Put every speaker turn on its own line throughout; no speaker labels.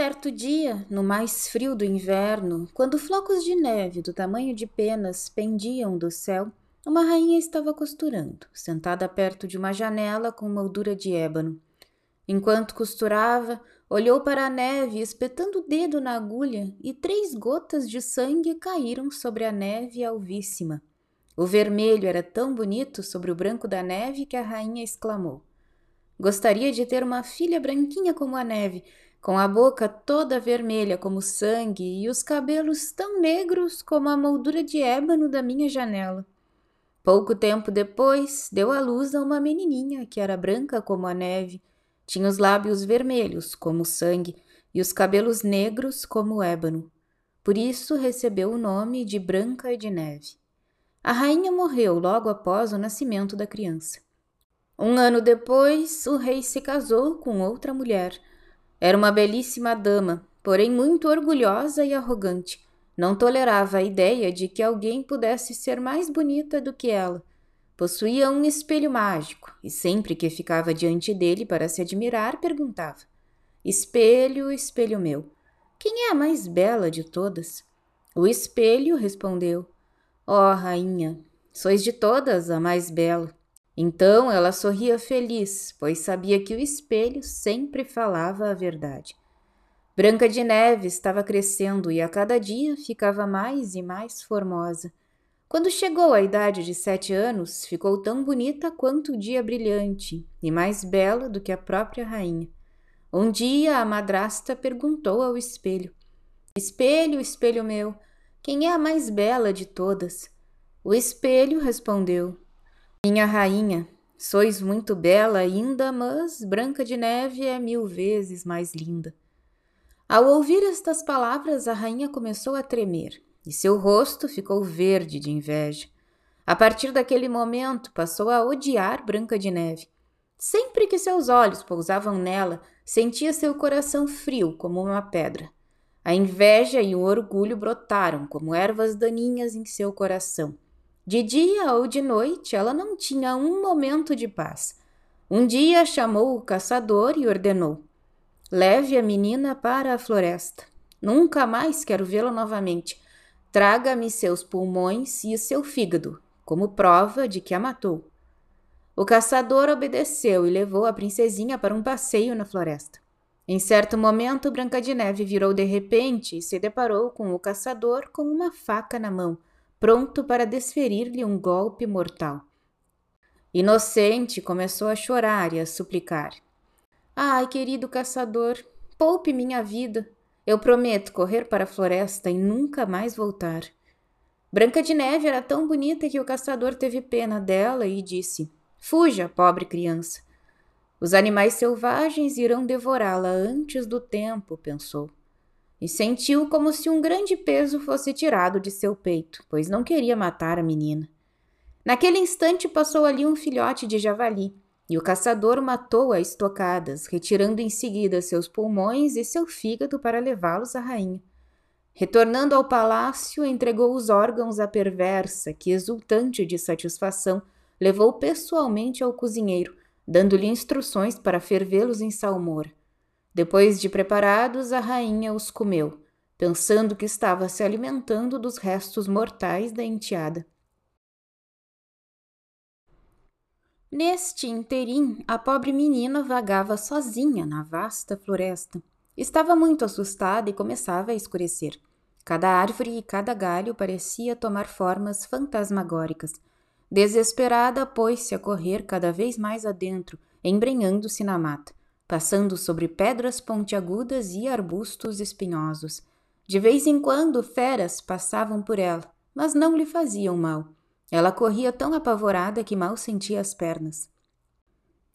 Certo dia, no mais frio do inverno, quando flocos de neve do tamanho de penas pendiam do céu, uma rainha estava costurando, sentada perto de uma janela com moldura de ébano. Enquanto costurava, olhou para a neve, espetando o dedo na agulha, e três gotas de sangue caíram sobre a neve alvíssima. O vermelho era tão bonito sobre o branco da neve que a rainha exclamou: Gostaria de ter uma filha branquinha como a neve, com a boca toda vermelha como sangue e os cabelos tão negros como a moldura de ébano da minha janela. Pouco tempo depois, deu à luz a uma menininha que era branca como a neve, tinha os lábios vermelhos como sangue e os cabelos negros como ébano. Por isso recebeu o nome de Branca de Neve. A rainha morreu logo após o nascimento da criança. Um ano depois, o rei se casou com outra mulher. Era uma belíssima dama, porém muito orgulhosa e arrogante. Não tolerava a ideia de que alguém pudesse ser mais bonita do que ela. Possuía um espelho mágico e sempre que ficava diante dele para se admirar, perguntava: Espelho, espelho meu, quem é a mais bela de todas? O espelho respondeu: Ó oh, rainha, sois de todas a mais bela. Então ela sorria feliz, pois sabia que o espelho sempre falava a verdade. Branca de Neve estava crescendo e a cada dia ficava mais e mais formosa. Quando chegou à idade de sete anos, ficou tão bonita quanto o dia brilhante e mais bela do que a própria rainha. Um dia a madrasta perguntou ao espelho: Espelho, espelho meu, quem é a mais bela de todas? O espelho respondeu: minha rainha, sois muito bela ainda, mas Branca de Neve é mil vezes mais linda. Ao ouvir estas palavras, a rainha começou a tremer e seu rosto ficou verde de inveja. A partir daquele momento, passou a odiar Branca de Neve. Sempre que seus olhos pousavam nela, sentia seu coração frio como uma pedra. A inveja e o orgulho brotaram como ervas daninhas em seu coração de dia ou de noite, ela não tinha um momento de paz. Um dia chamou o caçador e ordenou: Leve a menina para a floresta. Nunca mais quero vê-la novamente. Traga-me seus pulmões e seu fígado, como prova de que a matou. O caçador obedeceu e levou a princesinha para um passeio na floresta. Em certo momento, Branca de Neve virou de repente e se deparou com o caçador com uma faca na mão pronto para desferir-lhe um golpe mortal. Inocente começou a chorar e a suplicar. Ai, querido caçador, poupe minha vida. Eu prometo correr para a floresta e nunca mais voltar. Branca de Neve era tão bonita que o caçador teve pena dela e disse: Fuja, pobre criança. Os animais selvagens irão devorá-la antes do tempo, pensou e sentiu como se um grande peso fosse tirado de seu peito, pois não queria matar a menina. Naquele instante passou ali um filhote de javali, e o caçador o matou a estocadas, retirando em seguida seus pulmões e seu fígado para levá-los à rainha. Retornando ao palácio, entregou os órgãos à perversa, que, exultante de satisfação, levou pessoalmente ao cozinheiro, dando-lhe instruções para fervê-los em salmoura. Depois de preparados, a rainha os comeu, pensando que estava se alimentando dos restos mortais da enteada. Neste interim, a pobre menina vagava sozinha na vasta floresta. Estava muito assustada e começava a escurecer. Cada árvore e cada galho parecia tomar formas fantasmagóricas. Desesperada, pôs-se a correr cada vez mais adentro, embrenhando-se na mata passando sobre pedras pontiagudas e arbustos espinhosos. De vez em quando, feras passavam por ela, mas não lhe faziam mal. Ela corria tão apavorada que mal sentia as pernas.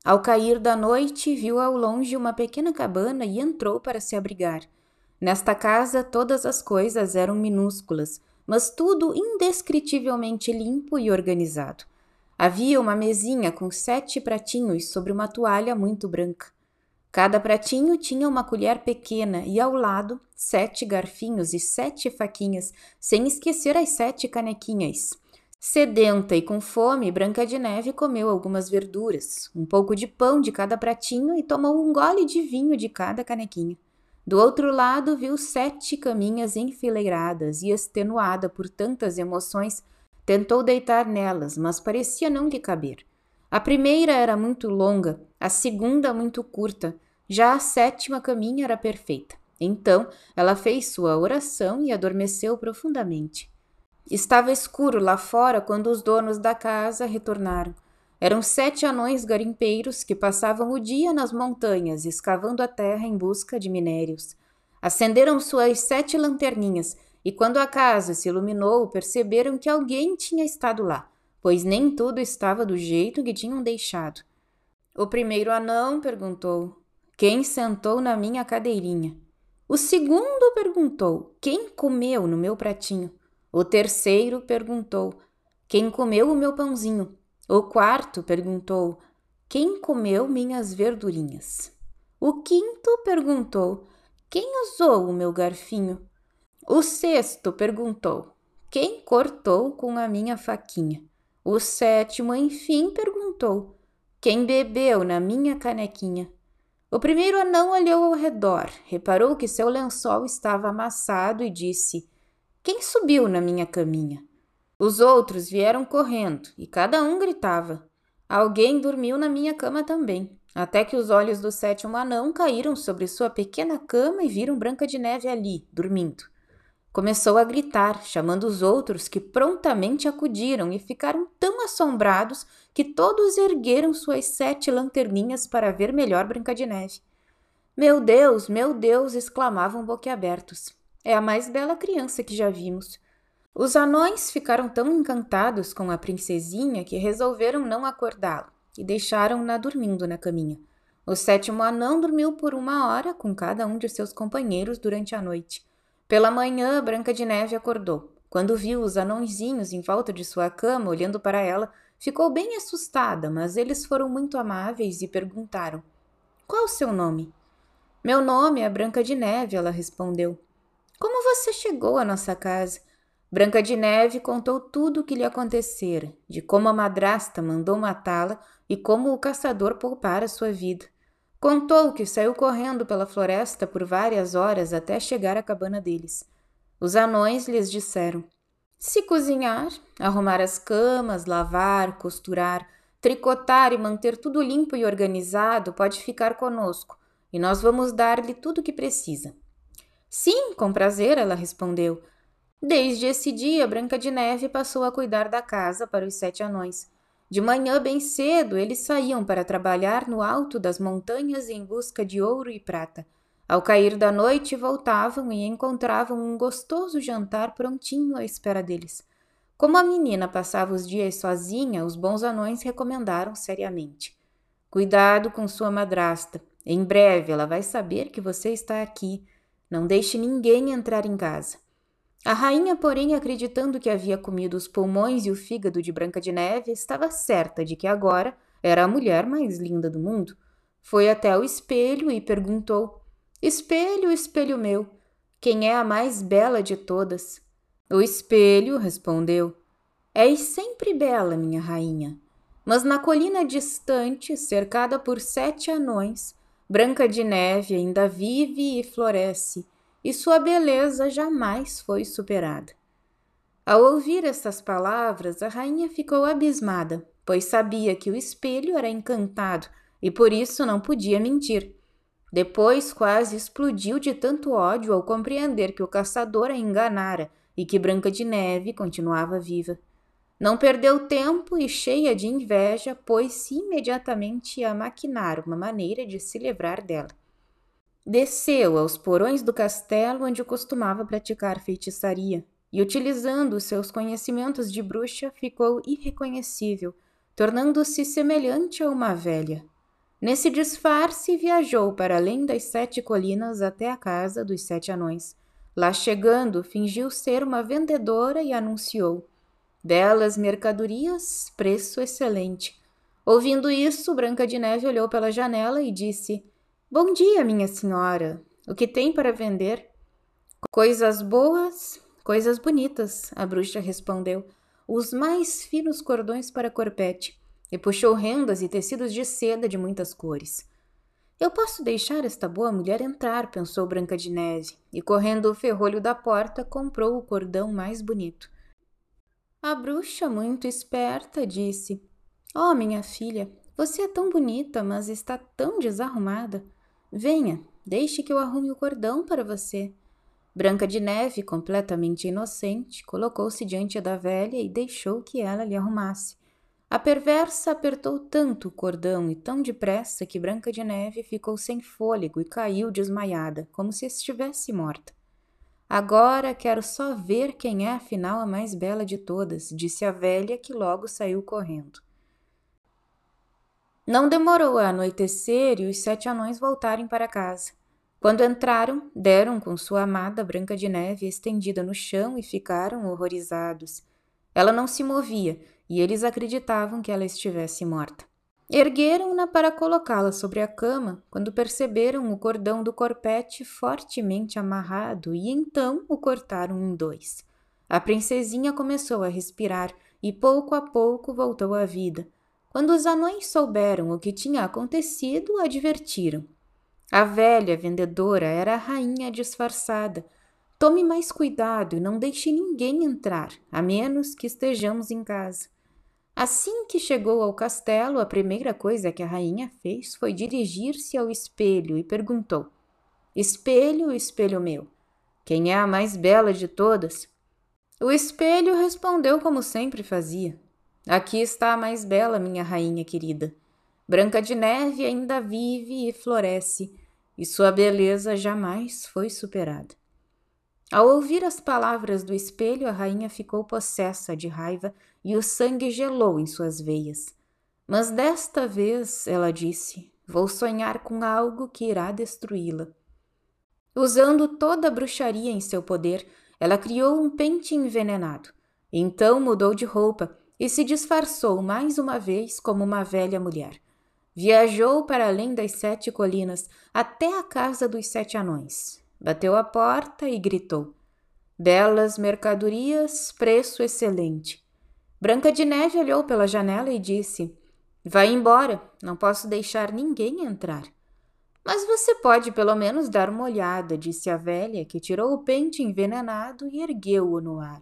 Ao cair da noite, viu ao longe uma pequena cabana e entrou para se abrigar. Nesta casa, todas as coisas eram minúsculas, mas tudo indescritivelmente limpo e organizado. Havia uma mesinha com sete pratinhos sobre uma toalha muito branca. Cada pratinho tinha uma colher pequena e ao lado sete garfinhos e sete faquinhas, sem esquecer as sete canequinhas. Sedenta e com fome, Branca de Neve comeu algumas verduras, um pouco de pão de cada pratinho e tomou um gole de vinho de cada canequinha. Do outro lado, viu sete caminhas enfileiradas e, extenuada por tantas emoções, tentou deitar nelas, mas parecia não lhe caber. A primeira era muito longa, a segunda muito curta, já a sétima caminha era perfeita. Então ela fez sua oração e adormeceu profundamente. Estava escuro lá fora quando os donos da casa retornaram. Eram sete anões garimpeiros que passavam o dia nas montanhas, escavando a terra em busca de minérios. Acenderam suas sete lanterninhas e, quando a casa se iluminou, perceberam que alguém tinha estado lá, pois nem tudo estava do jeito que tinham deixado. O primeiro anão perguntou: Quem sentou na minha cadeirinha? O segundo perguntou: Quem comeu no meu pratinho? O terceiro perguntou: Quem comeu o meu pãozinho? O quarto perguntou: Quem comeu minhas verdurinhas? O quinto perguntou: Quem usou o meu garfinho? O sexto perguntou: Quem cortou com a minha faquinha? O sétimo, enfim, perguntou: Quem bebeu na minha canequinha? O primeiro anão olhou ao redor, reparou que seu lençol estava amassado e disse: quem subiu na minha caminha? Os outros vieram correndo e cada um gritava. Alguém dormiu na minha cama também, até que os olhos do sétimo anão caíram sobre sua pequena cama e viram Branca de Neve ali, dormindo. Começou a gritar, chamando os outros, que prontamente acudiram e ficaram tão assombrados que todos ergueram suas sete lanterninhas para ver melhor Branca de Neve. Meu Deus, meu Deus! exclamavam boquiabertos. É a mais bela criança que já vimos. Os anões ficaram tão encantados com a princesinha que resolveram não acordá-la e deixaram-na dormindo na caminha. O sétimo anão dormiu por uma hora com cada um de seus companheiros durante a noite. Pela manhã, Branca de Neve acordou. Quando viu os anõezinhos em volta de sua cama olhando para ela, ficou bem assustada, mas eles foram muito amáveis e perguntaram: Qual o seu nome? Meu nome é Branca de Neve, ela respondeu. Como você chegou à nossa casa? Branca de Neve contou tudo o que lhe acontecera, de como a madrasta mandou matá-la e como o caçador poupara sua vida. Contou que saiu correndo pela floresta por várias horas até chegar à cabana deles. Os anões lhes disseram: Se cozinhar, arrumar as camas, lavar, costurar, tricotar e manter tudo limpo e organizado, pode ficar conosco, e nós vamos dar-lhe tudo o que precisa. Sim, com prazer, ela respondeu. Desde esse dia, Branca de Neve passou a cuidar da casa para os sete anões. De manhã, bem cedo, eles saíam para trabalhar no alto das montanhas em busca de ouro e prata. Ao cair da noite, voltavam e encontravam um gostoso jantar prontinho à espera deles. Como a menina passava os dias sozinha, os bons anões recomendaram seriamente: Cuidado com sua madrasta. Em breve ela vai saber que você está aqui. Não deixe ninguém entrar em casa. A rainha, porém, acreditando que havia comido os pulmões e o fígado de Branca de Neve, estava certa de que agora era a mulher mais linda do mundo. Foi até o espelho e perguntou: Espelho, espelho meu, quem é a mais bela de todas? O espelho respondeu: És sempre bela, minha rainha. Mas na colina distante, cercada por sete anões, Branca de Neve ainda vive e floresce, e sua beleza jamais foi superada. Ao ouvir estas palavras, a rainha ficou abismada, pois sabia que o espelho era encantado e por isso não podia mentir. Depois quase explodiu de tanto ódio ao compreender que o caçador a enganara e que Branca de Neve continuava viva. Não perdeu tempo e, cheia de inveja, pôs-se imediatamente a maquinar uma maneira de se livrar dela. Desceu aos porões do castelo onde costumava praticar feitiçaria e, utilizando seus conhecimentos de bruxa, ficou irreconhecível, tornando-se semelhante a uma velha. Nesse disfarce, viajou para além das sete colinas até a casa dos sete anões. Lá chegando, fingiu ser uma vendedora e anunciou: Belas mercadorias, preço excelente. Ouvindo isso, Branca de Neve olhou pela janela e disse: Bom dia, minha senhora. O que tem para vender? Coisas boas, coisas bonitas, a bruxa respondeu. Os mais finos cordões para corpete, e puxou rendas e tecidos de seda de muitas cores. Eu posso deixar esta boa mulher entrar, pensou Branca de Neve, e correndo o ferrolho da porta, comprou o cordão mais bonito. A bruxa, muito esperta, disse: Oh, minha filha, você é tão bonita, mas está tão desarrumada. Venha, deixe que eu arrume o cordão para você. Branca de Neve, completamente inocente, colocou-se diante da velha e deixou que ela lhe arrumasse. A perversa apertou tanto o cordão e tão depressa que Branca de Neve ficou sem fôlego e caiu desmaiada, como se estivesse morta. Agora quero só ver quem é afinal a mais bela de todas, disse a velha, que logo saiu correndo. Não demorou a anoitecer e os sete anões voltarem para casa. Quando entraram, deram com sua amada Branca de Neve estendida no chão e ficaram horrorizados. Ela não se movia e eles acreditavam que ela estivesse morta. Ergueram-na para colocá-la sobre a cama quando perceberam o cordão do corpete fortemente amarrado e então o cortaram em dois. A princesinha começou a respirar e pouco a pouco voltou à vida. Quando os anões souberam o que tinha acontecido, advertiram. A velha vendedora era a rainha disfarçada. Tome mais cuidado e não deixe ninguém entrar, a menos que estejamos em casa. Assim que chegou ao castelo, a primeira coisa que a rainha fez foi dirigir-se ao espelho e perguntou: Espelho, espelho meu, quem é a mais bela de todas? O espelho respondeu como sempre fazia: Aqui está a mais bela, minha rainha querida. Branca de Neve ainda vive e floresce, e sua beleza jamais foi superada. Ao ouvir as palavras do espelho, a rainha ficou possessa de raiva e o sangue gelou em suas veias. Mas desta vez, ela disse, vou sonhar com algo que irá destruí-la. Usando toda a bruxaria em seu poder, ela criou um pente envenenado. Então mudou de roupa e se disfarçou mais uma vez como uma velha mulher. Viajou para além das sete colinas até a casa dos sete anões. Bateu a porta e gritou: Belas mercadorias, preço excelente. Branca de Neve olhou pela janela e disse: Vai embora, não posso deixar ninguém entrar. Mas você pode pelo menos dar uma olhada, disse a velha, que tirou o pente envenenado e ergueu-o no ar.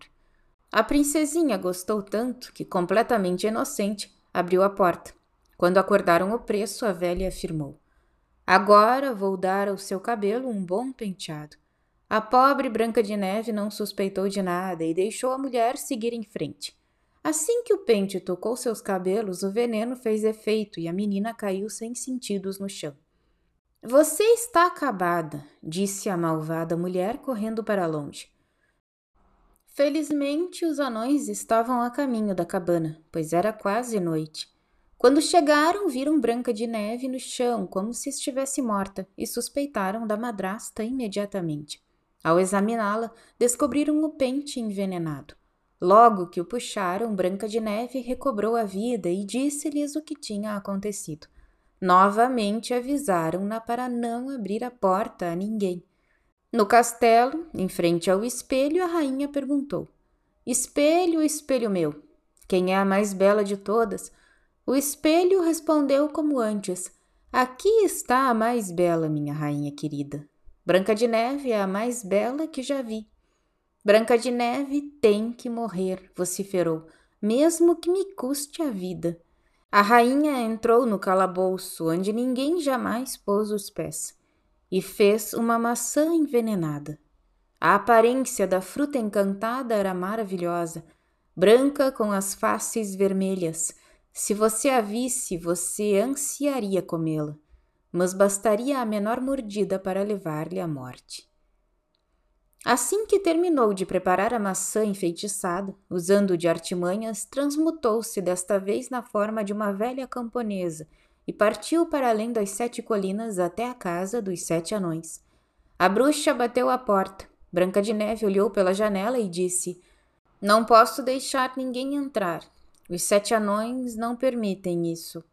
A princesinha gostou tanto que, completamente inocente, abriu a porta. Quando acordaram o preço, a velha afirmou: Agora vou dar ao seu cabelo um bom penteado. A pobre Branca de Neve não suspeitou de nada e deixou a mulher seguir em frente. Assim que o pente tocou seus cabelos, o veneno fez efeito e a menina caiu sem sentidos no chão. Você está acabada, disse a malvada mulher, correndo para longe. Felizmente, os anões estavam a caminho da cabana, pois era quase noite. Quando chegaram, viram Branca de Neve no chão, como se estivesse morta, e suspeitaram da madrasta imediatamente. Ao examiná-la, descobriram o pente envenenado. Logo que o puxaram, Branca de Neve recobrou a vida e disse-lhes o que tinha acontecido. Novamente avisaram-na para não abrir a porta a ninguém. No castelo, em frente ao espelho, a rainha perguntou: Espelho, espelho meu, quem é a mais bela de todas? O espelho respondeu como antes: Aqui está a mais bela, minha rainha querida. Branca de Neve é a mais bela que já vi. Branca de Neve tem que morrer, vociferou, mesmo que me custe a vida. A rainha entrou no calabouço, onde ninguém jamais pôs os pés e fez uma maçã envenenada. A aparência da fruta encantada era maravilhosa, branca com as faces vermelhas. Se você a visse, você ansiaria comê-la, mas bastaria a menor mordida para levar-lhe à morte. Assim que terminou de preparar a maçã enfeitiçada, usando de artimanhas, transmutou-se desta vez na forma de uma velha camponesa e partiu para além das sete colinas até a casa dos sete anões. A bruxa bateu à porta. Branca de Neve olhou pela janela e disse: Não posso deixar ninguém entrar. Os sete anões não permitem isso.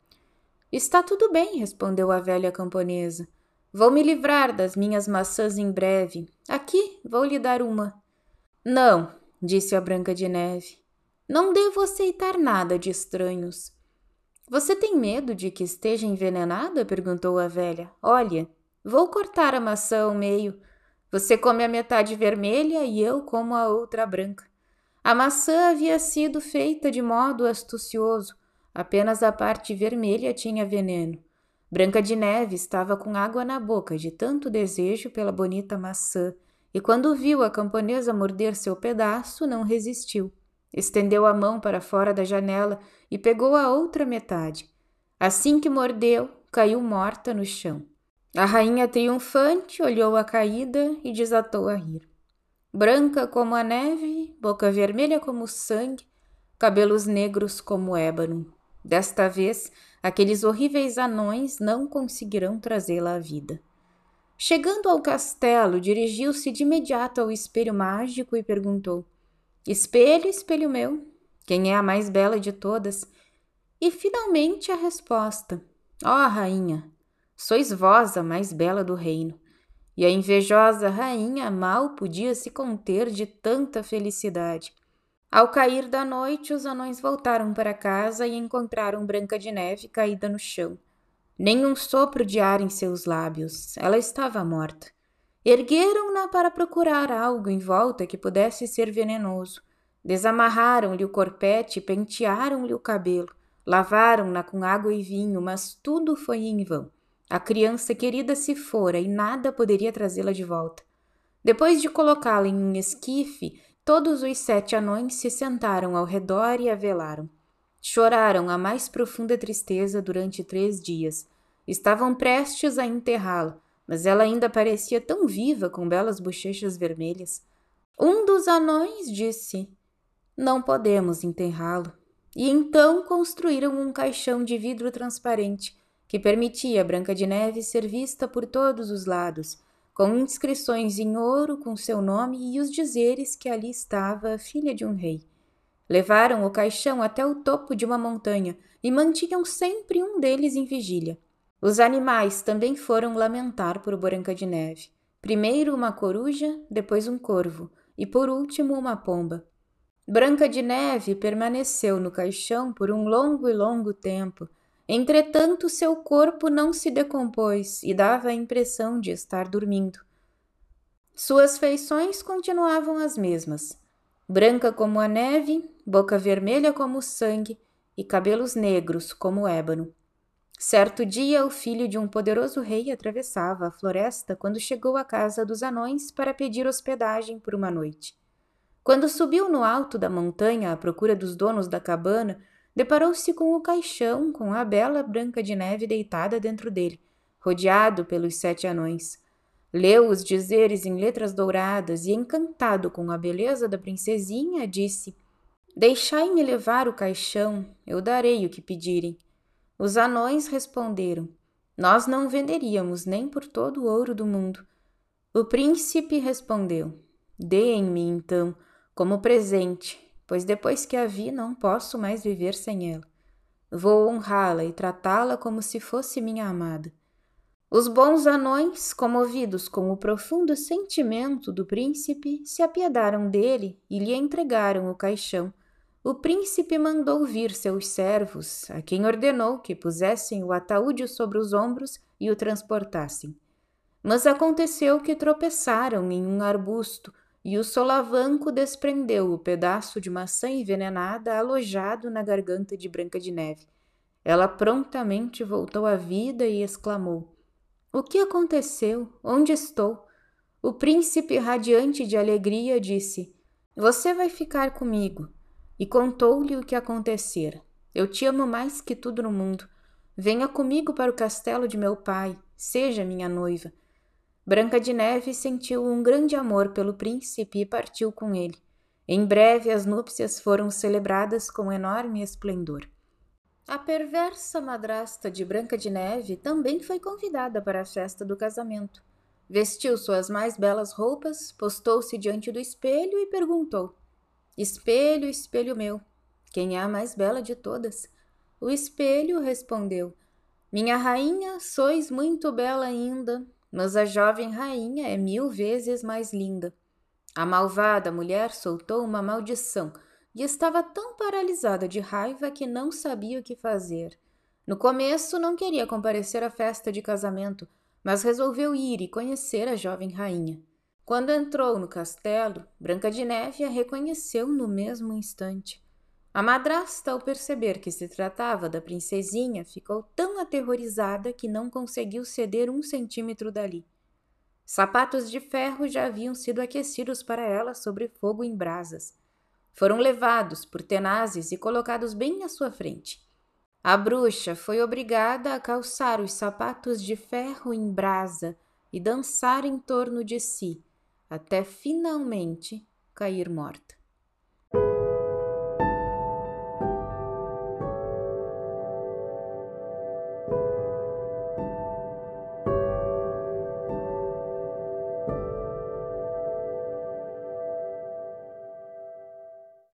Está tudo bem, respondeu a velha camponesa. Vou me livrar das minhas maçãs em breve. Aqui vou lhe dar uma. Não, disse a Branca de Neve. Não devo aceitar nada de estranhos. Você tem medo de que esteja envenenada? perguntou a velha. Olha, vou cortar a maçã ao meio. Você come a metade vermelha e eu como a outra branca. A maçã havia sido feita de modo astucioso, apenas a parte vermelha tinha veneno. Branca de Neve estava com água na boca de tanto desejo pela bonita maçã, e quando viu a camponesa morder seu pedaço, não resistiu. Estendeu a mão para fora da janela e pegou a outra metade. Assim que mordeu, caiu morta no chão. A rainha triunfante olhou a caída e desatou a rir branca como a neve, boca vermelha como o sangue, cabelos negros como ébano. Desta vez, aqueles horríveis anões não conseguirão trazê-la à vida. Chegando ao castelo, dirigiu-se de imediato ao espelho mágico e perguntou: Espelho, espelho meu, quem é a mais bela de todas? E finalmente a resposta: Ó oh, rainha, sois vós a mais bela do reino e a invejosa rainha mal podia se conter de tanta felicidade. Ao cair da noite, os anões voltaram para casa e encontraram Branca de Neve caída no chão. Nem um sopro de ar em seus lábios. Ela estava morta. Ergueram-na para procurar algo em volta que pudesse ser venenoso. Desamarraram-lhe o corpete e pentearam-lhe o cabelo. Lavaram-na com água e vinho, mas tudo foi em vão. A criança querida se fora e nada poderia trazê-la de volta. Depois de colocá-la em um esquife, todos os sete anões se sentaram ao redor e a velaram. Choraram a mais profunda tristeza durante três dias. Estavam prestes a enterrá-la, mas ela ainda parecia tão viva com belas bochechas vermelhas. Um dos anões disse: Não podemos enterrá-lo. E então construíram um caixão de vidro transparente que permitia Branca de Neve ser vista por todos os lados, com inscrições em ouro com seu nome e os dizeres que ali estava filha de um rei. Levaram o caixão até o topo de uma montanha e mantinham sempre um deles em vigília. Os animais também foram lamentar por Branca de Neve. Primeiro uma coruja, depois um corvo e por último uma pomba. Branca de Neve permaneceu no caixão por um longo e longo tempo, Entretanto, seu corpo não se decompôs e dava a impressão de estar dormindo. Suas feições continuavam as mesmas: branca como a neve, boca vermelha como o sangue e cabelos negros como o ébano. Certo dia, o filho de um poderoso rei atravessava a floresta quando chegou à casa dos anões para pedir hospedagem por uma noite. Quando subiu no alto da montanha à procura dos donos da cabana, deparou-se com o caixão com a bela Branca de Neve deitada dentro dele, rodeado pelos sete anões. Leu os dizeres em letras douradas e, encantado com a beleza da princesinha, disse: Deixai-me levar o caixão, eu darei o que pedirem. Os anões responderam: Nós não venderíamos nem por todo o ouro do mundo. O príncipe respondeu: Deem-me, então, como presente, pois depois que a vi não posso mais viver sem ela. Vou honrá-la e tratá-la como se fosse minha amada. Os bons anões, comovidos com o profundo sentimento do príncipe, se apiedaram dele e lhe entregaram o caixão. O príncipe mandou vir seus servos, a quem ordenou que pusessem o ataúde sobre os ombros e o transportassem. Mas aconteceu que tropeçaram em um arbusto e o solavanco desprendeu o pedaço de maçã envenenada alojado na garganta de Branca de Neve. Ela prontamente voltou à vida e exclamou: O que aconteceu? Onde estou? O príncipe, radiante de alegria, disse: Você vai ficar comigo. E contou-lhe o que acontecera. Eu te amo mais que tudo no mundo. Venha comigo para o castelo de meu pai, seja minha noiva. Branca de Neve sentiu um grande amor pelo príncipe e partiu com ele. Em breve as núpcias foram celebradas com enorme esplendor. A perversa madrasta de Branca de Neve também foi convidada para a festa do casamento. Vestiu suas mais belas roupas, postou-se diante do espelho e perguntou: Espelho, espelho meu, quem é a mais bela de todas? O espelho respondeu: Minha rainha, sois muito bela ainda, mas a jovem rainha é mil vezes mais linda. A malvada mulher soltou uma maldição e estava tão paralisada de raiva que não sabia o que fazer. No começo não queria comparecer à festa de casamento, mas resolveu ir e conhecer a jovem rainha. Quando entrou no castelo, Branca de Neve a reconheceu no mesmo instante. A madrasta, ao perceber que se tratava da princesinha, ficou tão aterrorizada que não conseguiu ceder um centímetro dali. Sapatos de ferro já haviam sido aquecidos para ela sobre fogo em brasas. Foram levados por tenazes e colocados bem à sua frente. A bruxa foi obrigada a calçar os sapatos de ferro em brasa e dançar em torno de si, até finalmente cair morta.